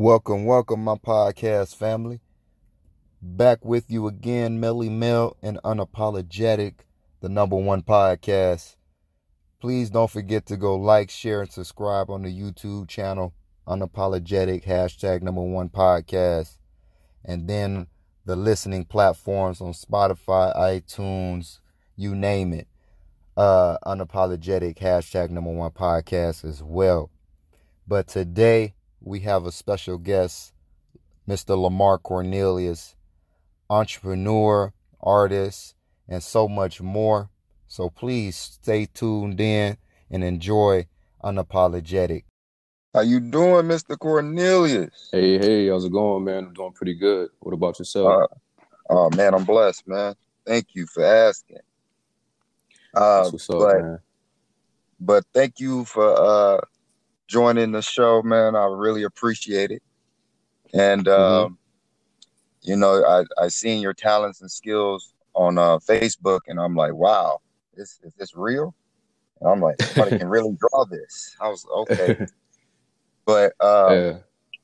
Welcome, welcome, my podcast family. Back with you again, Melly Mel and Unapologetic, the number one podcast. Please don't forget to go like, share, and subscribe on the YouTube channel, Unapologetic, hashtag number one podcast. And then the listening platforms on Spotify, iTunes, you name it. Uh, Unapologetic, hashtag number one podcast as well. But today, we have a special guest, Mr. La'Mar Cornelius, entrepreneur, artist, and so much more. So please stay tuned in and enjoy Unapologetic. How you doing, Mr. Cornelius? Hey, hey, how's it going, man? I'm doing pretty good. What about yourself? Uh, oh man, I'm blessed, man. Thank you for asking. Uh, what's up, but, man. But thank you for uh, joining the show, man. I really appreciate it. And mm-hmm. um, you know, I I seen your talents and skills on uh, Facebook, and I'm like, wow, this is this real? And I'm like, somebody can really draw this. I was okay, but um, yeah.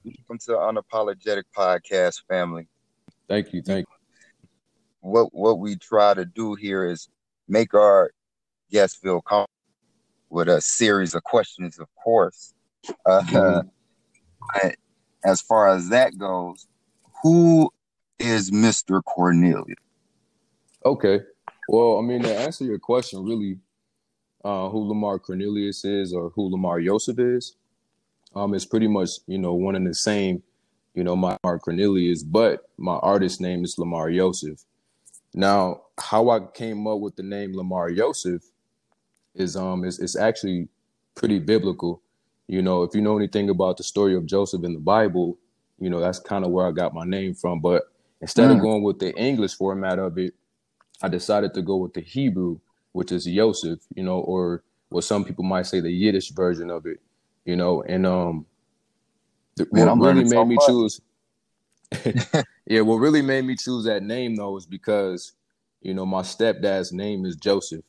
welcome to the Unapologetic Podcast family. Thank you, thank you. What what we try to do here is make our guests feel comfortable with a series of questions, of course, uh, mm-hmm. as far as that goes, who is Mr. Cornelius? Okay. Well, I mean, to answer your question, really, uh, who La'Mar Cornelius is or who La'Mar Yosef is, um, it's pretty much, you know, one and the same, you know, my La'Mar Cornelius, but my artist name is La'Mar Yosef. Now, how I came up with the name La'Mar Yosef is um is, is actually pretty biblical. You know, if you know anything about the story of Joseph in the Bible, you know, that's kind of where I got my name from. But instead mm. of going with the English format of it, I decided to go with the Hebrew, which is Yosef, you know, or what some people might say the Yiddish version of it, you know, and um Man, what really made so me choose yeah, what really made me choose that name though is because, you know, my stepdad's name is Joseph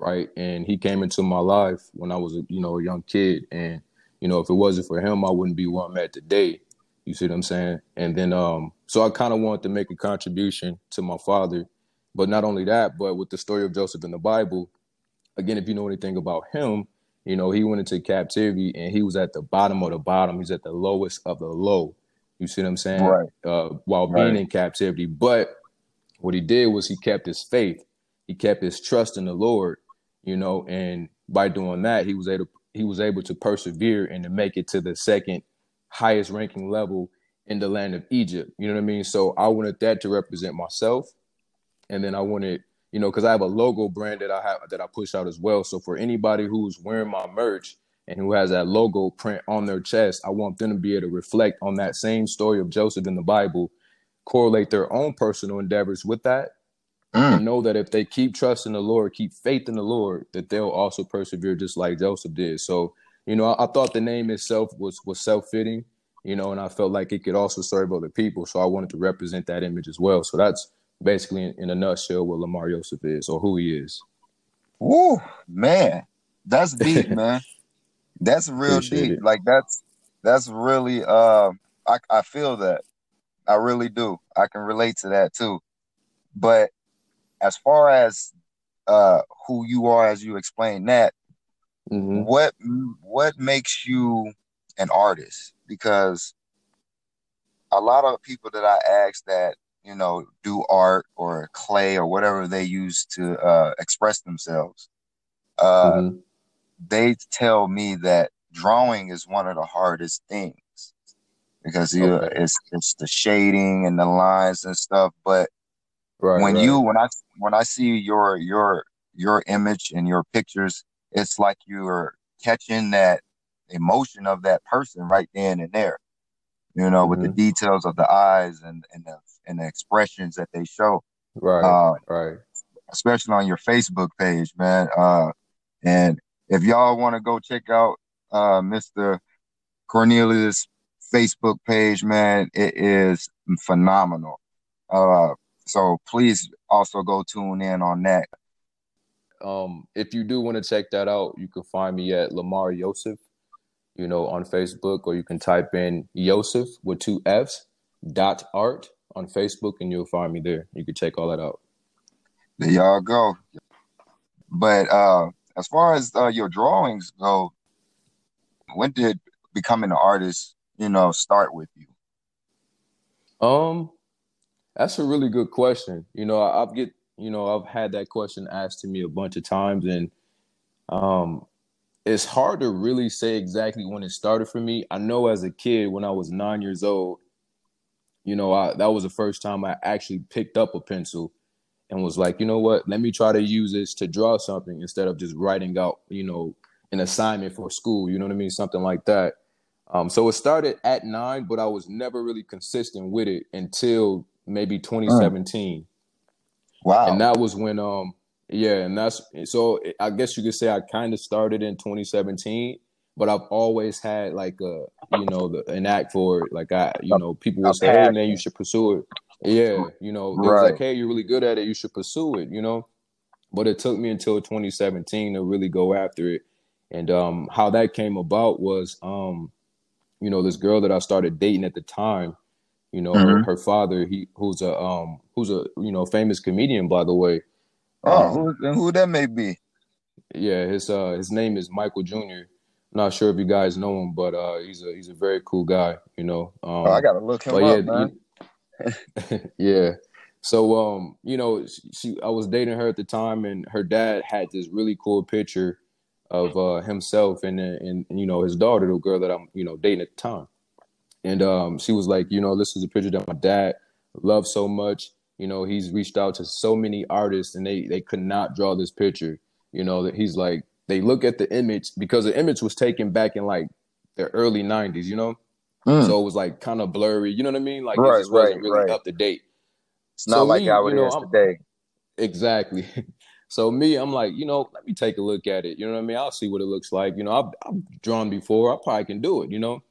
right? And he came into my life when I was, a, you know, a young kid, and you know, if it wasn't for him, I wouldn't be where I'm at today. You see what I'm saying? And then, um, so I kind of wanted to make a contribution to my father, but not only that, but with the story of Joseph in the Bible, again, if you know anything about him, you know, he went into captivity and he was at the bottom of the bottom. He's at the lowest of the low. You see what I'm saying? Right. Uh, while right. being in captivity, but what he did was he kept his faith. He kept his trust in the Lord you know, and by doing that, he was able he was able to persevere and to make it to the second highest ranking level in the land of Egypt. You know what I mean? So I wanted that to represent myself, and then I wanted, you know, because I have a logo brand that I have that I push out as well. So for anybody who's wearing my merch and who has that logo print on their chest, I want them to be able to reflect on that same story of Joseph in the Bible, correlate their own personal endeavors with that, Mm. Know that if they keep trusting the Lord, keep faith in the Lord, that they'll also persevere just like Joseph did. So, you know, I, I thought the name itself was was self fitting, you know, and I felt like it could also serve other people. So I wanted to represent that image as well. So that's basically in, in a nutshell what La'Mar Joseph is or who he is. Woo, man, that's deep, man. That's real Appreciate deep. It. Like that's that's really uh I I feel that. I really do. I can relate to that too. But as far as uh, who you are, as you explain that, mm-hmm. what what makes you an artist? Because a lot of people that I ask that you know do art or clay or whatever they use to uh, express themselves, uh, mm-hmm. they tell me that drawing is one of the hardest things because you okay. it's it's the shading and the lines and stuff, but Right, when right. you when I when I see your your your image and your pictures, it's like you're catching that emotion of that person right then and there. You know, mm-hmm. with the mm-hmm. details of the eyes and and the and the expressions that they show. Right. Uh, right. Especially on your Facebook page, man. Uh, and if y'all want to go check out uh, Mr. Cornelius' Facebook page, man, it is phenomenal. Uh, so please also go tune in on that. Um, if you do want to check that out, you can find me at La'Mar Yosef you know, on Facebook, or you can type in Yosef with two F's dot art on Facebook, and you'll find me there. You can check all that out. There y'all go. But uh, as far as uh, your drawings go, when did becoming an artist, you know, start with you? Um, that's a really good question. You know, I've get, you know, I've had that question asked to me a bunch of times, and um, it's hard to really say exactly when it started for me. I know as a kid, when I was nine years old, you know, I, that was the first time I actually picked up a pencil and was like, you know what, let me try to use this to draw something instead of just writing out, you know, an assignment for school. You know what I mean? Something like that. Um, so it started at nine, but I was never really consistent with it until maybe 2017. Wow. And that was when um yeah, and that's so I guess you could say I kind of started in 2017, but I've always had like a you know the, an act for it. Like I you know people will say, "Hey man, you should pursue it." Yeah, you know, right. was like, "Hey, you're really good at it. You should pursue it." You know, but it took me until 2017 to really go after it. And um, how that came about was, um, you know, this girl that I started dating at the time. You know, mm-hmm. her, her, father, he who's a um, who's a you know famous comedian, by the way. Oh, um, who, who that may be? Yeah, his uh his name is Michael Jr. Not sure if you guys know him, but uh he's a he's a very cool guy, you know. Um, oh, I gotta look him up, yeah, man. yeah. So um, you know, she, she, I was dating her at the time, and her dad had this really cool picture of uh himself and and, and you know his daughter, the girl that I'm you know dating at the time, and um, she was like, you know, this is a picture that my dad loved so much you know, he's reached out to so many artists and they they could not draw this picture. You know, that he's like they look at the image because the image was taken back in like the early 90s, you know? Mm. So it was like kind of blurry, you know what I mean? Like right, it just wasn't right, really right. up to date. It's so not like me, how it you know, is today. Exactly. So me, I'm like, you know, let me take a look at it. You know what I mean? I'll see what it looks like. You know, I've, I've drawn before. I probably can do it. You know,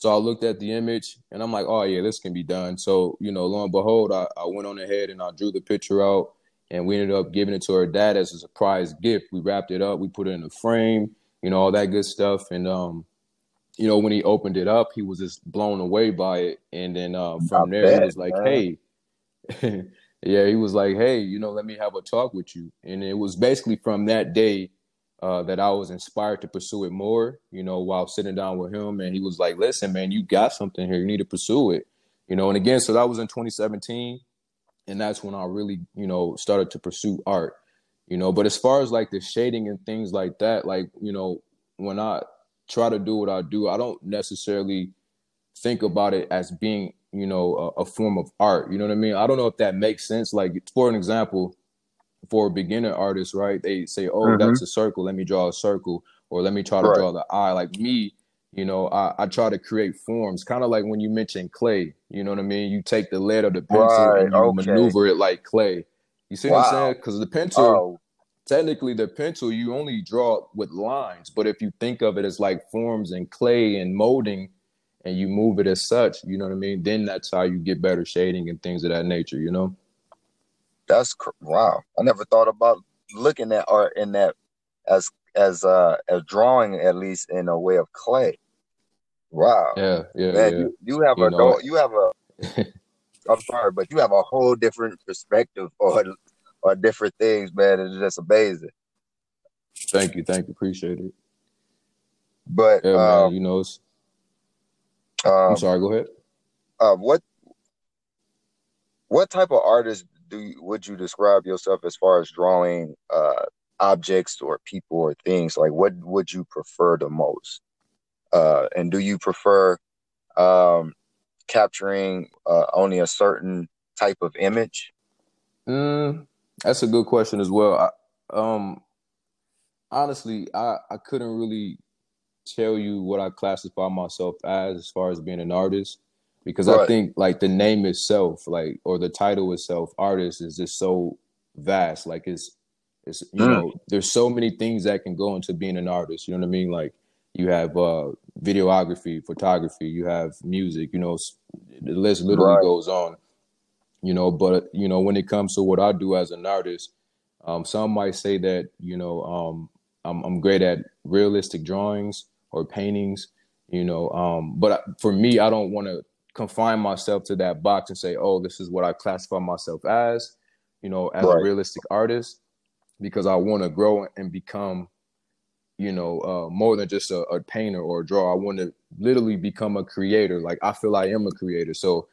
so I looked at the image and I'm like, oh yeah, this can be done. So, you know, lo and behold, I, I went on ahead and I drew the picture out and we ended up giving it to her dad as a surprise gift. We wrapped it up, we put it in a frame, you know, all that good stuff. And um, you know, when he opened it up, he was just blown away by it. And then uh, from Not there, bad, he was like, man. hey, yeah, he was like, hey, you know, let me have a talk with you. And it was basically from that day uh, that I was inspired to pursue it more, you know, while sitting down with him. And he was like, listen, man, you got something here. You need to pursue it, you know. And again, so that was in 2017. And that's when I really, you know, started to pursue art, you know. But as far as like the shading and things like that, like, you know, when I try to do what I do, I don't necessarily think about it as being, you know, a, a form of art. You know what I mean? I don't know if that makes sense. Like, for an example, for beginner artist, right? They say, "Oh, mm-hmm. that's a circle. Let me draw a circle, or let me try to right. draw the eye." Like me, you know, I, I try to create forms, kind of like when you mentioned clay. You know what I mean? You take the lead of the pencil right. and you okay. maneuver it like clay. You see wow. what I'm saying? Because the pencil, oh. technically, the pencil you only draw with lines, but if you think of it as like forms and clay and molding, and you move it as such, you know what I mean? Then that's how you get better shading and things of that nature. You know? That's wow. I never thought about looking at art in that as as uh as drawing at least in a way of clay. Wow. Yeah, yeah. Man, yeah. You, you have you a know. you have a I'm sorry, but you have a whole different perspective on on different things, man. It's just amazing. Thank you, thank you, appreciate it. But yeah, um, man, you know, um, I'm sorry. Go ahead. Uh, what what type of artist do would you describe yourself as far as drawing uh, objects or people or things? Like, what would you prefer the most? Uh, and do you prefer um, capturing uh, only a certain type of image? Mm, that's a good question as well. I, um, honestly, I, I couldn't really tell you what I classify myself as as far as being an artist because right. I think like the name itself, like or the title itself, artist is just so vast. Like it's it's you mm. know, there's so many things that can go into being an artist. You know what I mean? Like you have uh videography, photography, you have music, you know, the list literally right. goes on. You know, but you know, when it comes to what I do as an artist, um, some might say that, you know, um, I'm, I'm great at realistic drawings or paintings, you know. Um, but for me, I don't want to confine myself to that box and say, oh, this is what I classify myself as, you know, as right. a realistic artist, because I want to grow and become, you know, uh, more than just a, a painter or a drawer. I want to literally become a creator. Like I feel I am a creator. So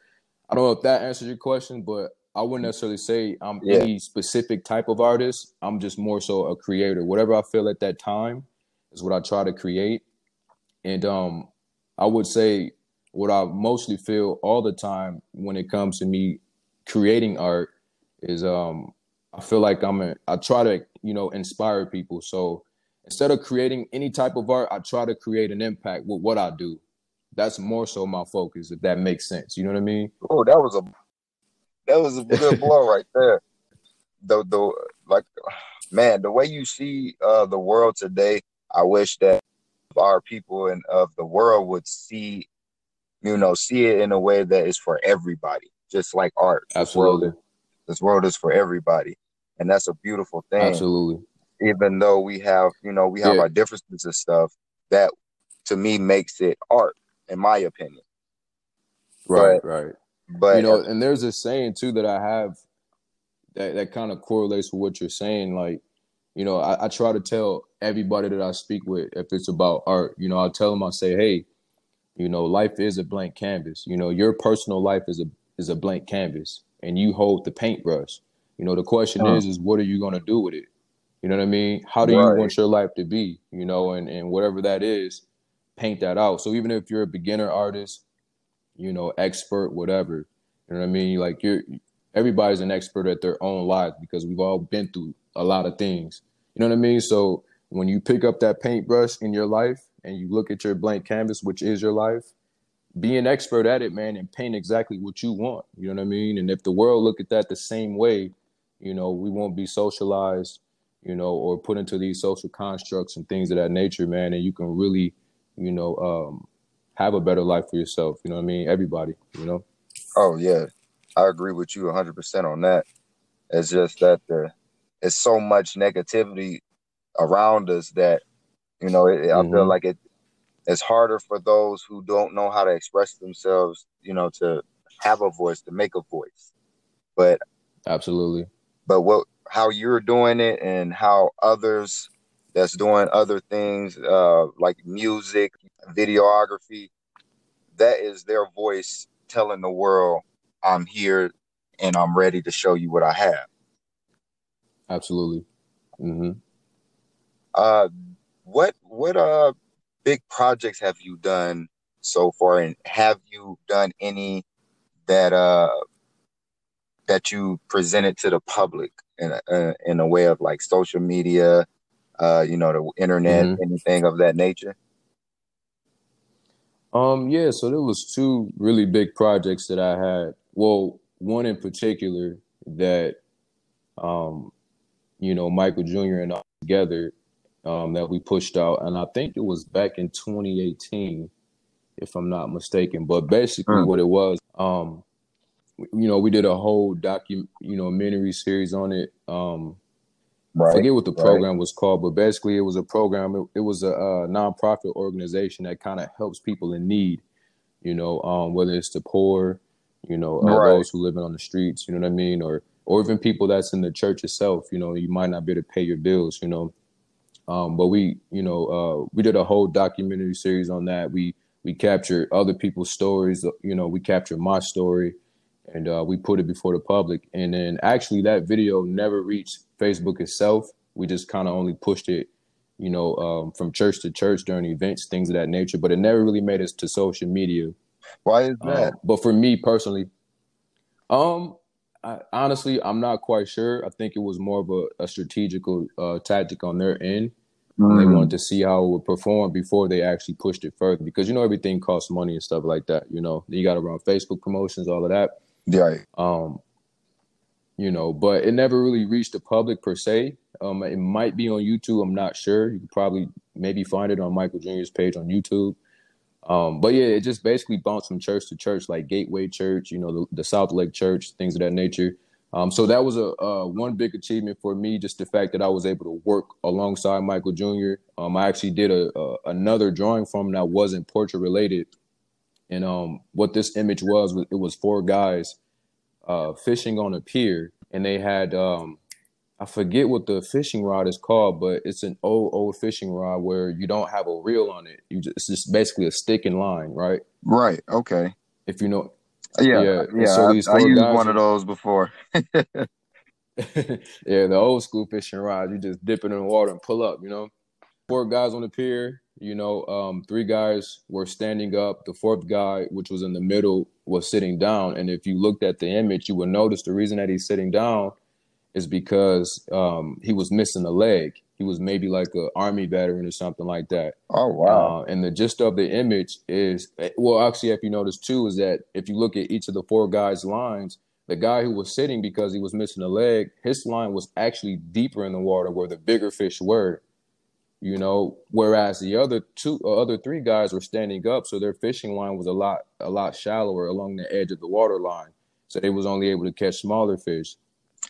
I don't know if that answers your question, but I wouldn't necessarily say I'm yeah. any specific type of artist. I'm just more so a creator. Whatever I feel at that time is what I try to create. And um, I would say what I mostly feel all the time when it comes to me creating art is um, I feel like I'm a, I try to you know inspire people. So instead of creating any type of art, I try to create an impact with what I do. That's more so my focus, if that makes sense. You know what I mean? Oh, that was a that was a good blow right there. The the like man, the way you see uh the world today, I wish that our people and of the world would see, you know, see it in a way that is for everybody, just like art. Absolutely. This world, this world is for everybody. And that's a beautiful thing. Absolutely. Even though we have, you know, we have yeah. our differences and stuff, that to me makes it art, in my opinion. Right, but, right. But you know, and there's a saying too that I have that, that kind of correlates with what you're saying. Like, you know, I, I, try to tell everybody that I speak with if it's about art, you know, I tell them I say, hey, you know, life is a blank canvas. You know, your personal life is a is a blank canvas, and you hold the paintbrush. You know, the question uh-huh. is, is what are you gonna do with it? You know what I mean? How do right. you want your life to be? You know, and and whatever that is, paint that out. So even if you're a beginner artist you know, expert, whatever. You know what I mean? Like you're everybody's an expert at their own lives because we've all been through a lot of things. You know what I mean? So when you pick up that paintbrush in your life and you look at your blank canvas, which is your life, be an expert at it, man, and paint exactly what you want. You know what I mean? And if the world look at that the same way, you know, we won't be socialized, you know, or put into these social constructs and things of that nature, man. And you can really, you know, um, have a better life for yourself. You know what I mean? Everybody, you know? Oh, yeah. I agree with you 100% on that. It's just that the, it's so much negativity around us that, you know, it, mm-hmm. I feel mm-hmm. like it, it's harder for those who don't know how to express themselves, you know, to have a voice, to make a voice. But absolutely. But what, how you're doing it and how others that's doing other things uh, like music, videography. That is their voice telling the world, I'm here and I'm ready to show you what I have. Absolutely. Mm-hmm. Uh, what what uh big projects have you done so far, and have you done any that uh that you presented to the public in a, uh, in a way of like social media, uh, you know, the internet, mm-hmm. anything of that nature? Um, yeah, so there was two really big projects that I had. Well, one in particular that um, you know, Michael Jr. and I together um, that we pushed out, and I think it was back in 2018, if I'm not mistaken. But basically, mm. what it was, um, you know, we did a whole docu, you know, documentary series on it. Um, Right. I forget what the program right. was called, but basically it was a program. It, it was a, a nonprofit organization that kind of helps people in need. You know, um, whether it's the poor, you know, uh, right. those who living on the streets. You know what I mean, or or even people that's in the church itself. You know, you might not be able to pay your bills. You know, um, but we, you know, uh, we did a whole documentary series on that. We we captured other people's stories. You know, we captured my story and uh, we put it before the public. And then actually, that video never reached Facebook itself. We just kind of only pushed it, you know, um, from church to church during events, things of that nature. But it never really made it to social media. Why is that? Um, but for me personally, um, I, honestly, I'm not quite sure. I think it was more of a, a strategical uh, tactic on their end. Mm. They wanted to see how it would perform before they actually pushed it further because you know everything costs money and stuff like that. You know, you got to run Facebook promotions, all of that. Right. Um, you know, but it never really reached the public per se. Um, it might be on YouTube. I'm not sure. You could probably maybe find it on Michael Jr.'s page on YouTube. Um, but yeah, it just basically bounced from church to church, like Gateway Church, you know, the, the Southlake Church, things of that nature. Um, so that was a uh, one big achievement for me, just the fact that I was able to work alongside Michael Jr. Um, I actually did a, a, another drawing from him that wasn't portrait related, and um, what this image was, it was four guys uh, fishing on a pier, and they had um, I forget what the fishing rod is called, but it's an old old fishing rod where you don't have a reel on it. You just, it's just basically a stick and line, right? Right. Okay. If you know, yeah, yeah. yeah so these I, I used one of those before. yeah, the old school fishing rod. You just dip it in the water and pull up. You know, four guys on the pier. You know, um, three guys were standing up. The fourth guy, which was in the middle, was sitting down. And if you looked at the image, you would notice the reason that he's sitting down is because um, he was missing a leg. He was maybe like an army veteran or something like that. Oh wow! Uh, and the gist of the image is, well, actually, if you notice too, is that if you look at each of the four guys' lines, the guy who was sitting because he was missing a leg, his line was actually deeper in the water where the bigger fish were. You know, whereas the other two, uh, other three guys were standing up, so their fishing line was a lot, a lot shallower along the edge of the water line, so they was only able to catch smaller fish.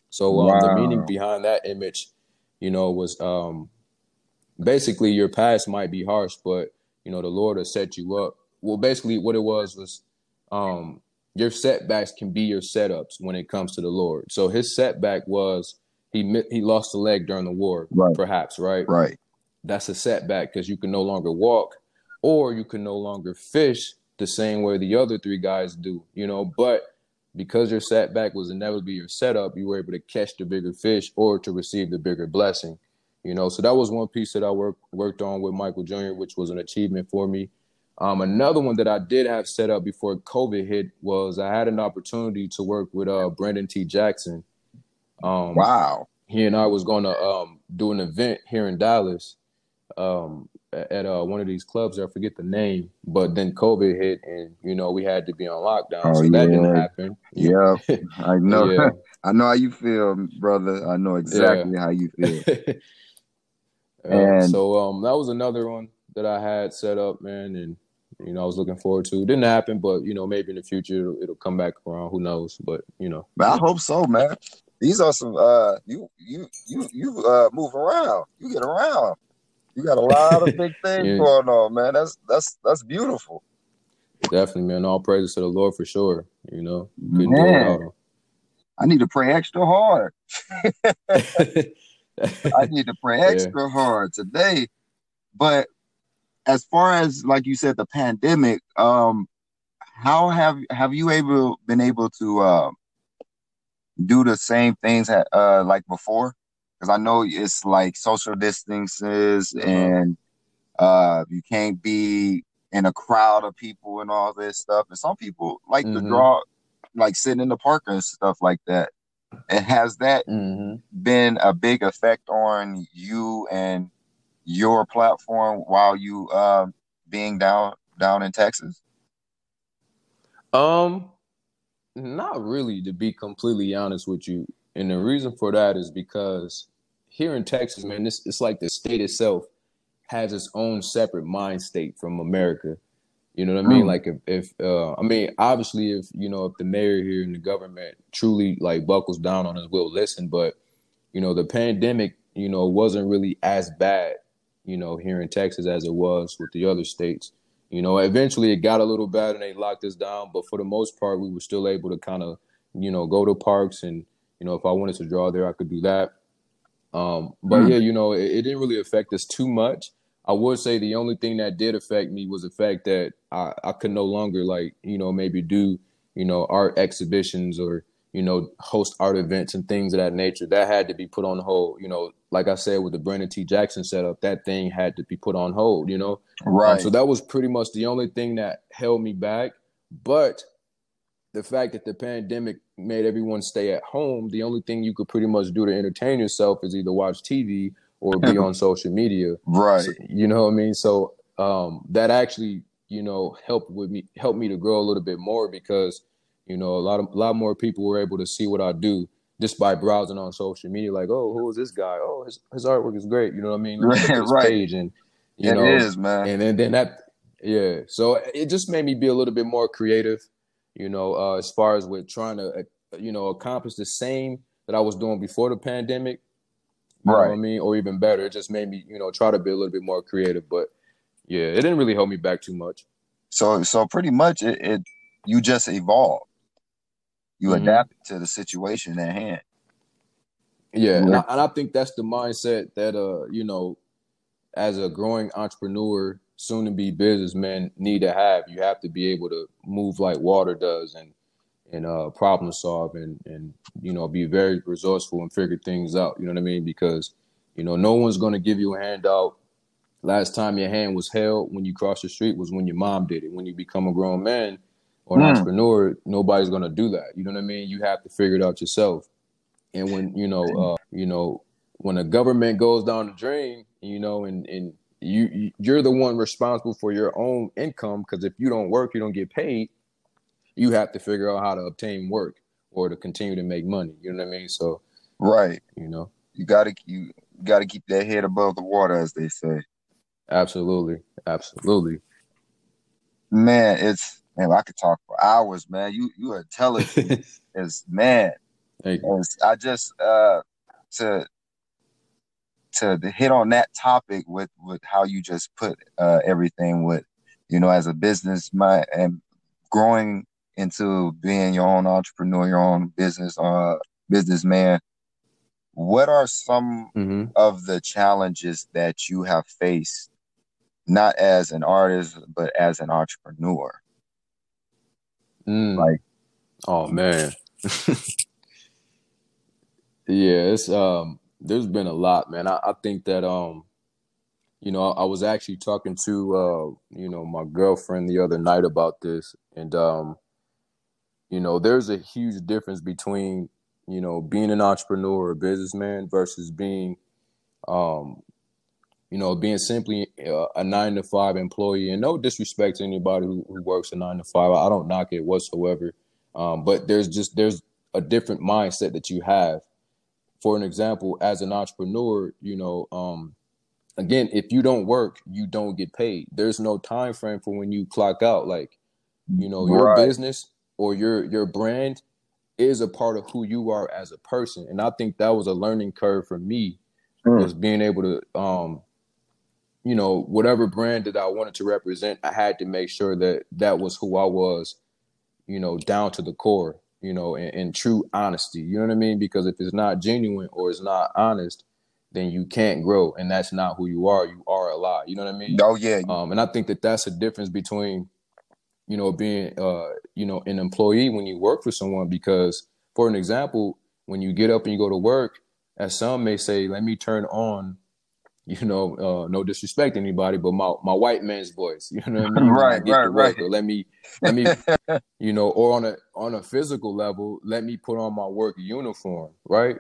So um, wow. the meaning behind that image you know, was um, basically your past might be harsh, but you know, the Lord has set you up. Well, basically, what it was was um, your setbacks can be your setups when it comes to the Lord. So his setback was he he lost a leg during the war, right. perhaps, right? Right. That's a setback because you can no longer walk, or you can no longer fish the same way the other three guys do. You know, but because your setback was inevitably your setup, you were able to catch the bigger fish or to receive the bigger blessing. You know, so that was one piece that I worked worked on with Michael Jr., which was an achievement for me. Um, another one that I did have set up before COVID hit was I had an opportunity to work with uh, Brandon T. Jackson. Um, wow. He and I was going to um, do an event here in Dallas. Um, at uh, one of these clubs. I forget the name, but then COVID hit, and you know we had to be on lockdown, oh, so yeah. that didn't happen. Yeah, I know. Yeah. I know how you feel, brother. I know exactly yeah. how you feel. Uh, and so um, that was another one that I had set up, man, and you know I was looking forward to. It didn't happen, but you know maybe in the future it'll, it'll come back around. Who knows? But you know, but I hope so, man. These are some uh, you you you you uh, move around. You get around. You got a lot of big things yeah. going on, man. That's that's that's beautiful. Definitely, man. All praises to the Lord for sure. You know, man, I need to pray extra hard. I need to pray extra yeah. hard today. But as far as like you said, the pandemic, um, how have have you able been able to uh, do the same things uh, like before? Because I know it's like social distances uh-huh. and uh, you can't be in a crowd of people and all this stuff. And some people like mm-hmm. to draw, like sitting in the park and stuff like that. And has that mm-hmm. been a big effect on you and your platform while you uh, being down down in Texas? Um, not really. To be completely honest with you, and the reason for that is because here in Texas, man, this it's like the state itself has its own separate mind state from America. You know what I mean? Mm. Like if, if uh, I mean, obviously, if you know, if the mayor here and the government truly like buckles down on us, we'll listen. But you know, the pandemic, you know, wasn't really as bad, you know, here in Texas as it was with the other states. You know, eventually it got a little bad and they locked us down, but for the most part, we were still able to kind of, you know, go to parks and you know, if I wanted to draw there, I could do that. Um, but mm. yeah, you know, it, it, didn't really affect us too much. I would say the only thing that did affect me was the fact that I, I could no longer like, you know, maybe do, you know, art exhibitions or, you know, host art events and things of that nature. That had to be put on hold. You know, like I said with the Brandon T. Jackson setup, that thing had to be put on hold, you know? Right. Um, so that was pretty much the only thing that held me back. But the fact that the pandemic made everyone stay at home, the only thing you could pretty much do to entertain yourself is either watch TV or be on social media. Right. So, you know what I mean? So um, that actually, you know, helped with me helped me to grow a little bit more because, you know, a lot of a lot more people were able to see what I do just by browsing on social media, like, oh, who is this guy? Oh, his, his artwork is great. You know what I mean? Right, right. Page and you it know, is, man. And then then that, yeah. So it just made me be a little bit more creative you know, uh, as far as with trying to you know, accomplish the same that I was doing before the pandemic. Right. I mean? Or even better, it just made me, you know, try to be a little bit more creative. But yeah, it didn't really hold me back too much. So so pretty much it, it you just evolved. You mm-hmm. adapt to the situation at hand. Yeah, and I, and I think that's the mindset that uh, you know, as a growing entrepreneur, soon to be businessman need to have. You have to be able to move like water does and and uh, problem solve and and you know be very resourceful and figure things out. You know what I mean? Because you know no one's going to give you a handout. Last time your hand was held when you crossed the street was when your mom did it. When you become a grown man or an mm. entrepreneur, nobody's going to do that. You know what I mean? You have to figure it out yourself. And when you know, uh, you know, when the government goes down the drain, you know, and and you you're the one responsible for your own income because if you don't work, you don't get paid you have to figure out how to obtain work or to continue to make money. You know what I mean? So right, you know, you gotta you gotta keep that head above the water, as they say. Absolutely, absolutely. Man, it's man, I could talk for hours, man. You you are intelligent as man. Thank you. I just uh to to hit on that topic with with how you just put uh everything with you know as a business my and growing into being your own entrepreneur, your own business uh businessman, what are some mm-hmm. of the challenges that you have faced, not as an artist, but as an entrepreneur? Mm. Like, oh man, yeah, it's um, there's been a lot, man. I, I think that um, you know, I, I was actually talking to uh, you know, my girlfriend the other night about this, and um, you know, there's a huge difference between, you know, being an entrepreneur or businessman versus being, um, you know, being simply a, a, nine to five employee. And no disrespect to anybody who, who works a nine to five. I don't knock it whatsoever. Um, but there's just there's a different mindset that you have. For an example, as an entrepreneur, you know, um, again, if you don't work, you don't get paid. There's no time frame for when you clock out. Like, you know, your right. business or your your brand is a part of who you are as a person. And I think that was a learning curve for me mm. was being able to um you know, whatever brand that I wanted to represent, I had to make sure that that was who I was, you know, down to the core, you know, in, true honesty. You know what I mean? Because if it's not genuine or it's not honest, then you can't grow, and that's not who you are. You are a lie. You know what I mean? Oh yeah. Um, and I think that that's a difference between you know, being uh, you know, an employee when you work for someone because for an example, when you get up and you go to work, as some may say, let me turn on, you know, uh, no disrespect to anybody, but my, my white man's voice, you know what I mean? right, right, right. Let me, let me, you know, or on a, on a physical level, let me put on my work uniform, right?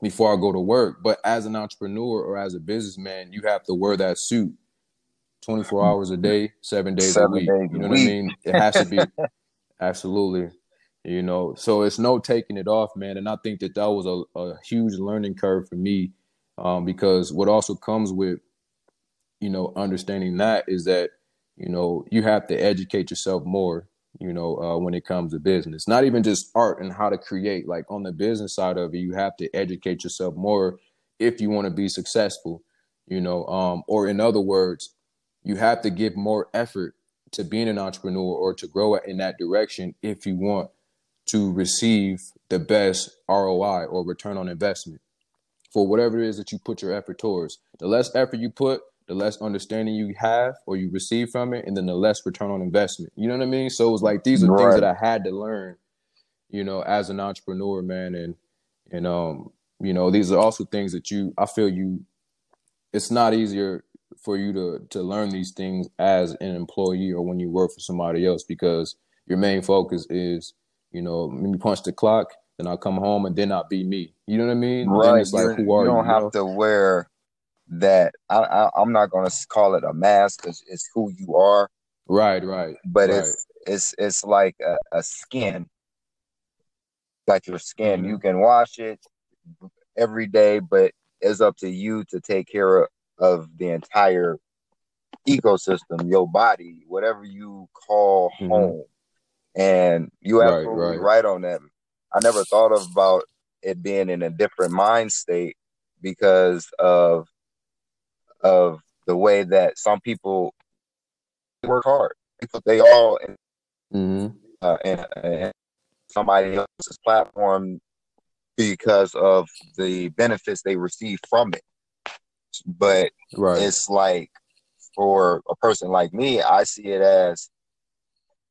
Before I go to work. But as an entrepreneur or as a businessman, you have to wear that suit 24 hours a day, seven days seven a week. Days you know what I mean? It has to be absolutely. You know, so it's no taking it off, man. And I think that that was a, a huge learning curve for me, um, because what also comes with, you know, understanding that is that, you know, you have to educate yourself more, you know, uh, when it comes to business. Not even just art and how to create. Like on the business side of it, you have to educate yourself more if you want to be successful, you know. Um, or in other words, you have to give more effort to being an entrepreneur or to grow in that direction if you want to receive the best ROI or return on investment for whatever it is that you put your effort towards. The less effort you put, the less understanding you have or you receive from it, and then the less return on investment. You know what I mean? So it's like these are right. things that I had to learn, you know, as an entrepreneur, man. And and um, you know, these are also things that you I feel you it's not easier for you to to learn these things as an employee or when you work for somebody else because your main focus is you know let me punch the clock then I'll come home and then I'll be me. You know what I mean? Right. It's like, who are you? don't you, have know? to wear that. I, I am not gonna call it a mask because it's who you are. Right. Right. But right. it's it's it's like a, a skin, like your skin. Mm-hmm. You can wash it every day, but it's up to you to take care of of the entire ecosystem, your body, whatever you call mm-hmm. home. And you absolutely right, right. right on that. I never thought about it being in a different mind state because of of the way that some people work hard. People they all mm-hmm. uh, and, and somebody else's platform because of the benefits they receive from it. But right. it's like for a person like me, I see it as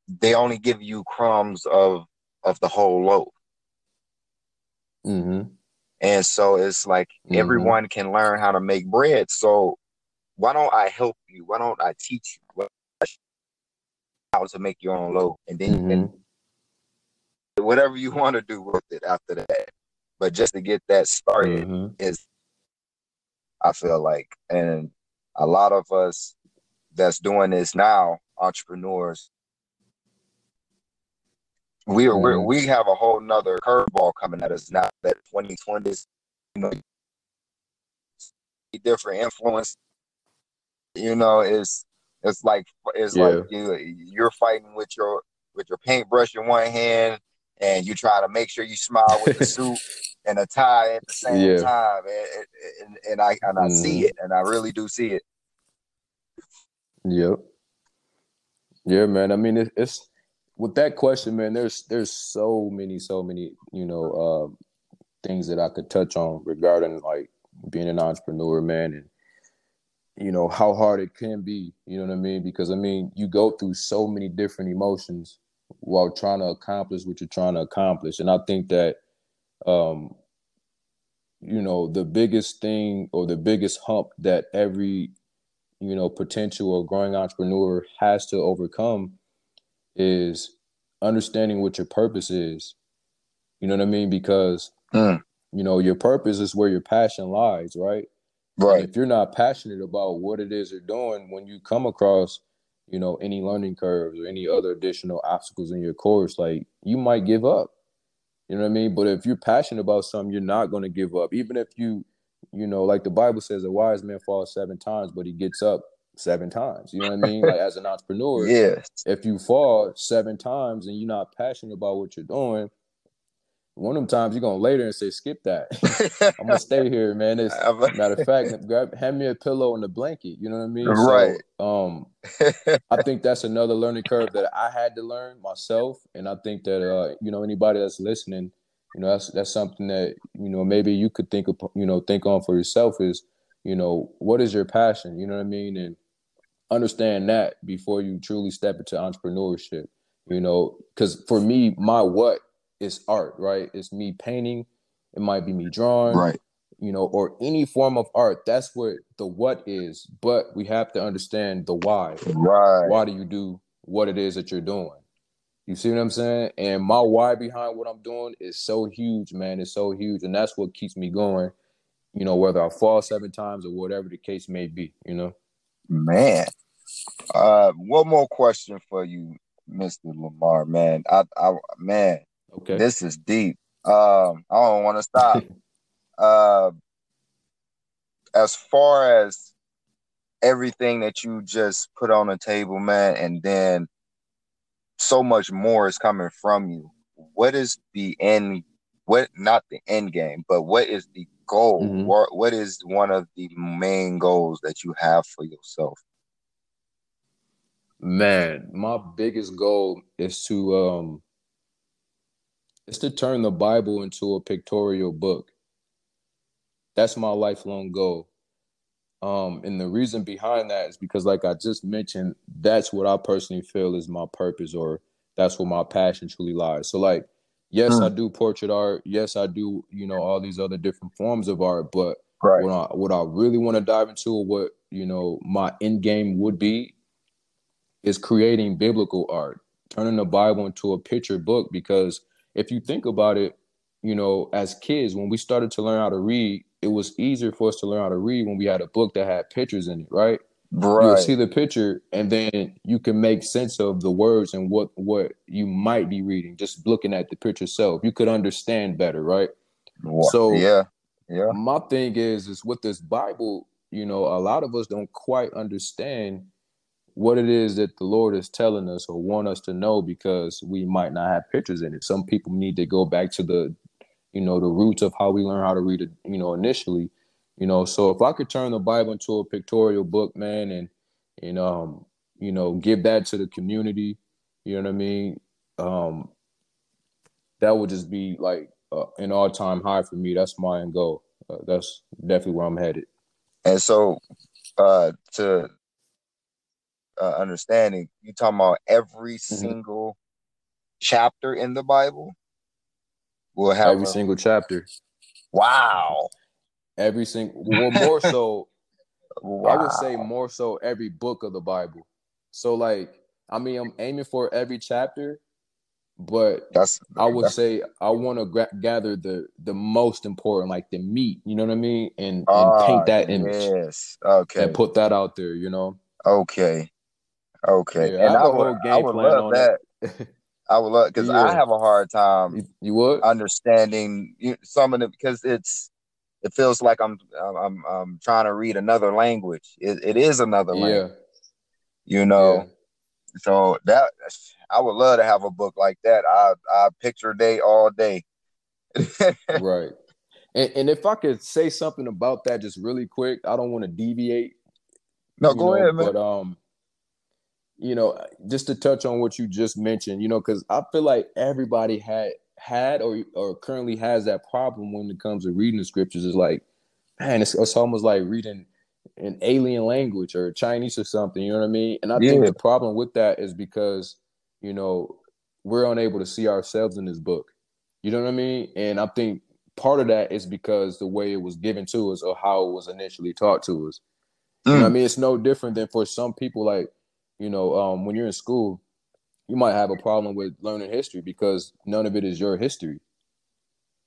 they only give you crumbs of of the whole loaf. Mm-hmm. And so it's like mm-hmm. everyone can learn how to make bread. So why don't I help you? Why don't I teach you how to make your own loaf? And then mm-hmm. you can mm-hmm. whatever you want to do with it after that. But just to get that started mm-hmm. is I feel like and a lot of us that's doing this now, entrepreneurs, we mm. we have a whole nother curveball coming at us now that 2020 is you know different influence you know it's it's like it's yeah. like you you're fighting with your with your paintbrush in one hand and you try to make sure you smile with a suit and a tie at the same yeah. time and, and, and, I and I mm. see it and I really do see it yep yeah man I mean it, it's with that question, man, there's there's so many, so many, you know, uh, things that I could touch on regarding like being an entrepreneur, man, and you know how hard it can be. You know what I mean? Because I mean, you go through so many different emotions while trying to accomplish what you're trying to accomplish, and I think that, um, you know, the biggest thing or the biggest hump that every you know potential or growing entrepreneur has to overcome is understanding what your purpose is. You know what I mean? Because mm. you know your purpose is where your passion lies, right? Right. And if you're not passionate about what it is you're doing, when you come across, you know, any learning curves or any other additional obstacles in your course, like you might give up. You know what I mean? But if you're passionate about something, you're not going to give up. Even if you, you know, like the Bible says, a wise man falls seven times, but he gets up seven times. You know what I mean? Like as an entrepreneur, yeah. If you fall seven times and you're not passionate about what you're doing, one of them times you're gonna later and say, "Skip that. I'm gonna stay here, man." It's, matter of fact, grab hand me a pillow and a blanket. You know what I mean? Right. So, um, I think that's another learning curve that I had to learn myself, and I think that uh, you know anybody that's listening, you know, that's that's something that you know maybe you could think of, you know, think on for yourself is, you know, what is your passion? You know what I mean? And understand that before you truly step into entrepreneurship you know because for me my what is art right? It's me painting it might be me drawing right. you know or any form of art that's what the what is but we have to understand the why. Right. Why do you do what it is that you're doing? You see what i'm saying? And my why behind what i'm doing is so huge man. It's so huge and that's what keeps me going you know whether i fall seven times or whatever the case may be you know Man, uh, one more question for you, Mister La'Mar. Man, I, I, man, okay, this is deep. Um, I don't want to stop. uh, as far as everything that you just put on the table, man, and then so much more is coming from you. What is the end? What not the end game, but what is the goal? Mm-hmm. What what is one of the main goals that you have for yourself? Man, my biggest goal is to um is to turn the Bible into a pictorial book. That's my lifelong goal. Um, and the reason behind that is because, like I just mentioned, that's what I personally feel is my purpose, or that's where my passion truly lies. So, like, yes, mm. I do portrait art. Yes, I do, you know, all these other different forms of art. But right. what I what I really want to dive into, what you know, my end game would be, is creating biblical art, turning the Bible into a picture book. Because if you think about it, you know, as kids, when we started to learn how to read, it was easier for us to learn how to read when we had a book that had pictures in it, right? Right. You see the picture, and then you can make sense of the words and what what you might be reading just looking at the picture itself. You could understand better, right? So yeah, yeah. My thing is, is with this Bible, you know, a lot of us don't quite understand what it is that the Lord is telling us or want us to know because we might not have pictures in it. Some people need to go back to the, you know, the roots of how we learn how to read it, you know, initially. You know, so if I could turn the Bible into a pictorial book, man, and and um, you know, give that to the community, you know what I mean? Um, that would just be like uh, an all-time high for me. That's my end goal. Uh, that's definitely where I'm headed. And so, uh, to uh, understanding, you talking about every mm-hmm. single chapter in the Bible will have every a... single chapter. Wow. Every single, well, more so. wow. I would say more so every book of the Bible. So, like, I mean, I'm aiming for every chapter, but that's I would that's, say I want to gra- gather the the most important, like the meat. You know what I mean? And, and uh, paint that image. Yes. Okay. And put that out there. You know. Okay. Okay. Yeah, and I, I would, I would love that. I would love because yeah. I have a hard time. You, you would understanding some of it because it's it feels like I'm I'm I'm trying to read another language. It, it is another language. Yeah. You know. Yeah. So that I would love to have a book like that. I I picture day all day. right. And, and if I could say something about that just really quick, I don't want to deviate. No, go know, ahead, man. But um, you know, just to touch on what you just mentioned, you know, because I feel like everybody had had or or currently has that problem when it comes to reading the scriptures. Is like, man, it's, it's almost like reading an alien language or Chinese or something. You know what I mean? And I yeah. think the problem with that is because you know we're unable to see ourselves in this book. You know what I mean? And I think part of that is because the way it was given to us or how it was initially taught to us. Mm. You know I mm. mean? It's no different than for some people like you know, um, when you're in school, you might have a problem with learning history because none of it is your history.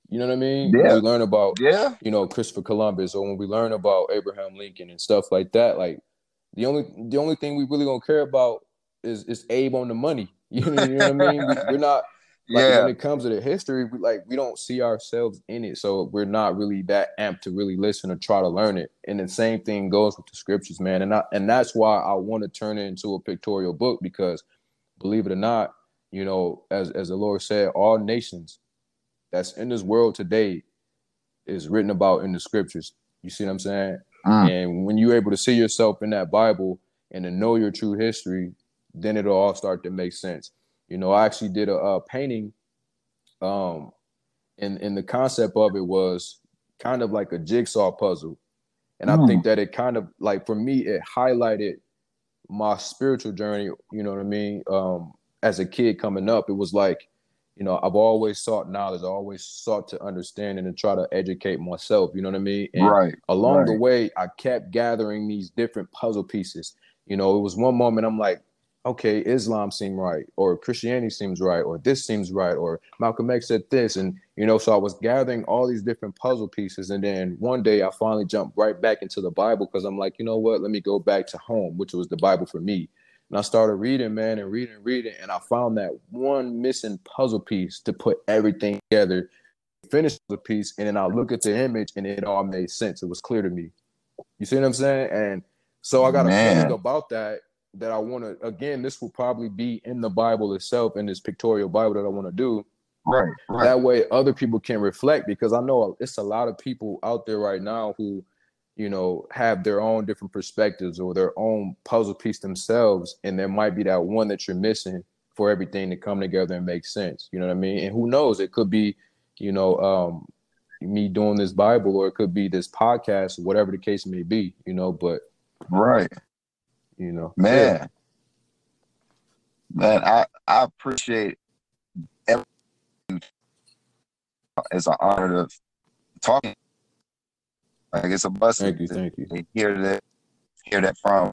You know what I mean? Yeah. When we learn about, yeah, you know, Christopher Columbus, or when we learn about Abraham Lincoln and stuff like that, like the only the only thing we really gonna care about is is Abe on the money. You know, you know what I mean? We, are not like yeah. when it comes to the history, we, like we don't see ourselves in it, so we're not really that amped to really listen or try to learn it. And the same thing goes with the scriptures, man. And I, and that's why I want to turn it into a pictorial book because, believe it or not, you know, as as the Lord said, all nations that's in this world today is written about in the scriptures. You see what I'm saying? Mm. And when you're able to see yourself in that Bible and to know your true history, then it'll all start to make sense. You know, I actually did a, a painting, um, and and the concept of it was kind of like a jigsaw puzzle, and mm. I think that it kind of like for me it highlighted my spiritual journey. You know what I mean? Um, as a kid coming up, it was like, you know, I've always sought knowledge. I always sought to understand and to try to educate myself. You know what I mean? And right. Along right. the way, I kept gathering these different puzzle pieces. You know, it was one moment I'm like, okay, Islam seemed right, or Christianity seems right, or this seems right, or Malcolm X said this. And, you know, so I was gathering all these different puzzle pieces. And then one day I finally jumped right back into the Bible because I'm like, you know what, let me go back to home, which was the Bible for me. And I started reading, man, and reading, reading. And I found that one missing puzzle piece to put everything together, finish the piece. And then I look at the image and it all made sense. It was clear to me. You see what I'm saying? And so I got a feeling about that that I want to again, this will probably be in the Bible itself in this pictorial Bible that I want to do. Right, right. That way other people can reflect because I know it's a lot of people out there right now who, you know, have their own different perspectives or their own puzzle piece themselves. And there might be that one that you're missing for everything to come together and make sense. You know what I mean? And who knows, it could be, you know, um, me doing this Bible or it could be this podcast, whatever the case may be, you know, but right you know. Man. Yeah. Man, I, I appreciate everything. It's an honor to talking. Like it's a blessing thank you, to, thank you. to hear that hear that from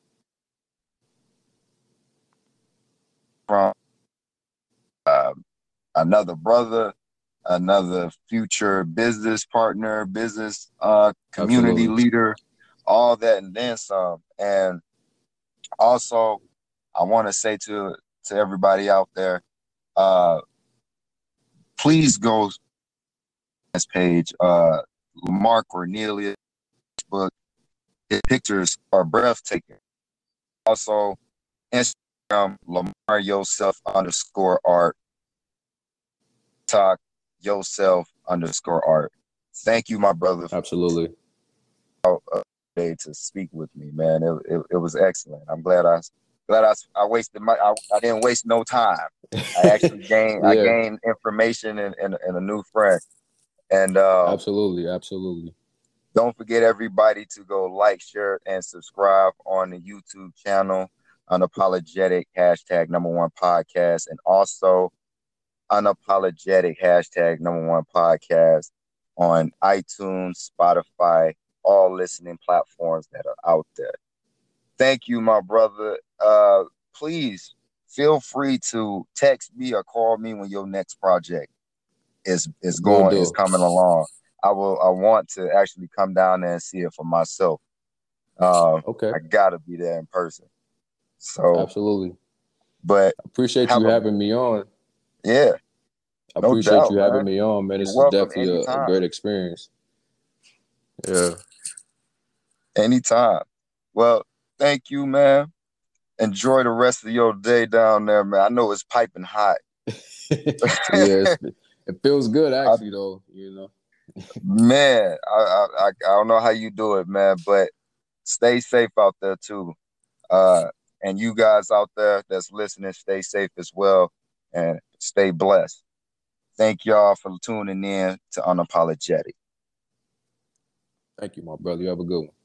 from uh, another brother, another future business partner, business uh, community Absolutely. leader, all that and then some. And also, I want to say to to everybody out there, uh, please go this page. Uh, La'Mar Cornelius book. His pictures are breathtaking. Also, Instagram, Lamar Yourself underscore art. Talk yourself underscore art. Thank you, my brother. Absolutely. Uh, to speak with me, man. It, it, it, was excellent. I'm glad I glad I, I wasted my I, I didn't waste no time. I actually gained yeah. I gained information and, and, and, a new friend. And uh, absolutely, absolutely. Don't forget everybody to go like, share, and subscribe on the YouTube channel, unapologetic hashtag number one podcast, and also unapologetic hashtag number one podcast on iTunes, Spotify, all listening platforms that are out there. Thank you, my brother. Uh, please feel free to text me or call me when your next project is is going is coming along. I will. I want to actually come down there and see it for myself. Uh, okay. I gotta be there in person. So absolutely. But I appreciate you a, having me on. Yeah. I no appreciate doubt, you having man. me on, man. This is definitely a, a, great experience. Yeah. Anytime. Well, thank you, man. Enjoy the rest of your day down there, man. I know it's piping hot. yeah, it feels good actually, I, though. You know man, I, I I don't know how you do it, man, but stay safe out there too. Uh, and you guys out there that's listening, stay safe as well and stay blessed. Thank y'all for tuning in to Unapologetic. Thank you, my brother. You have a good one.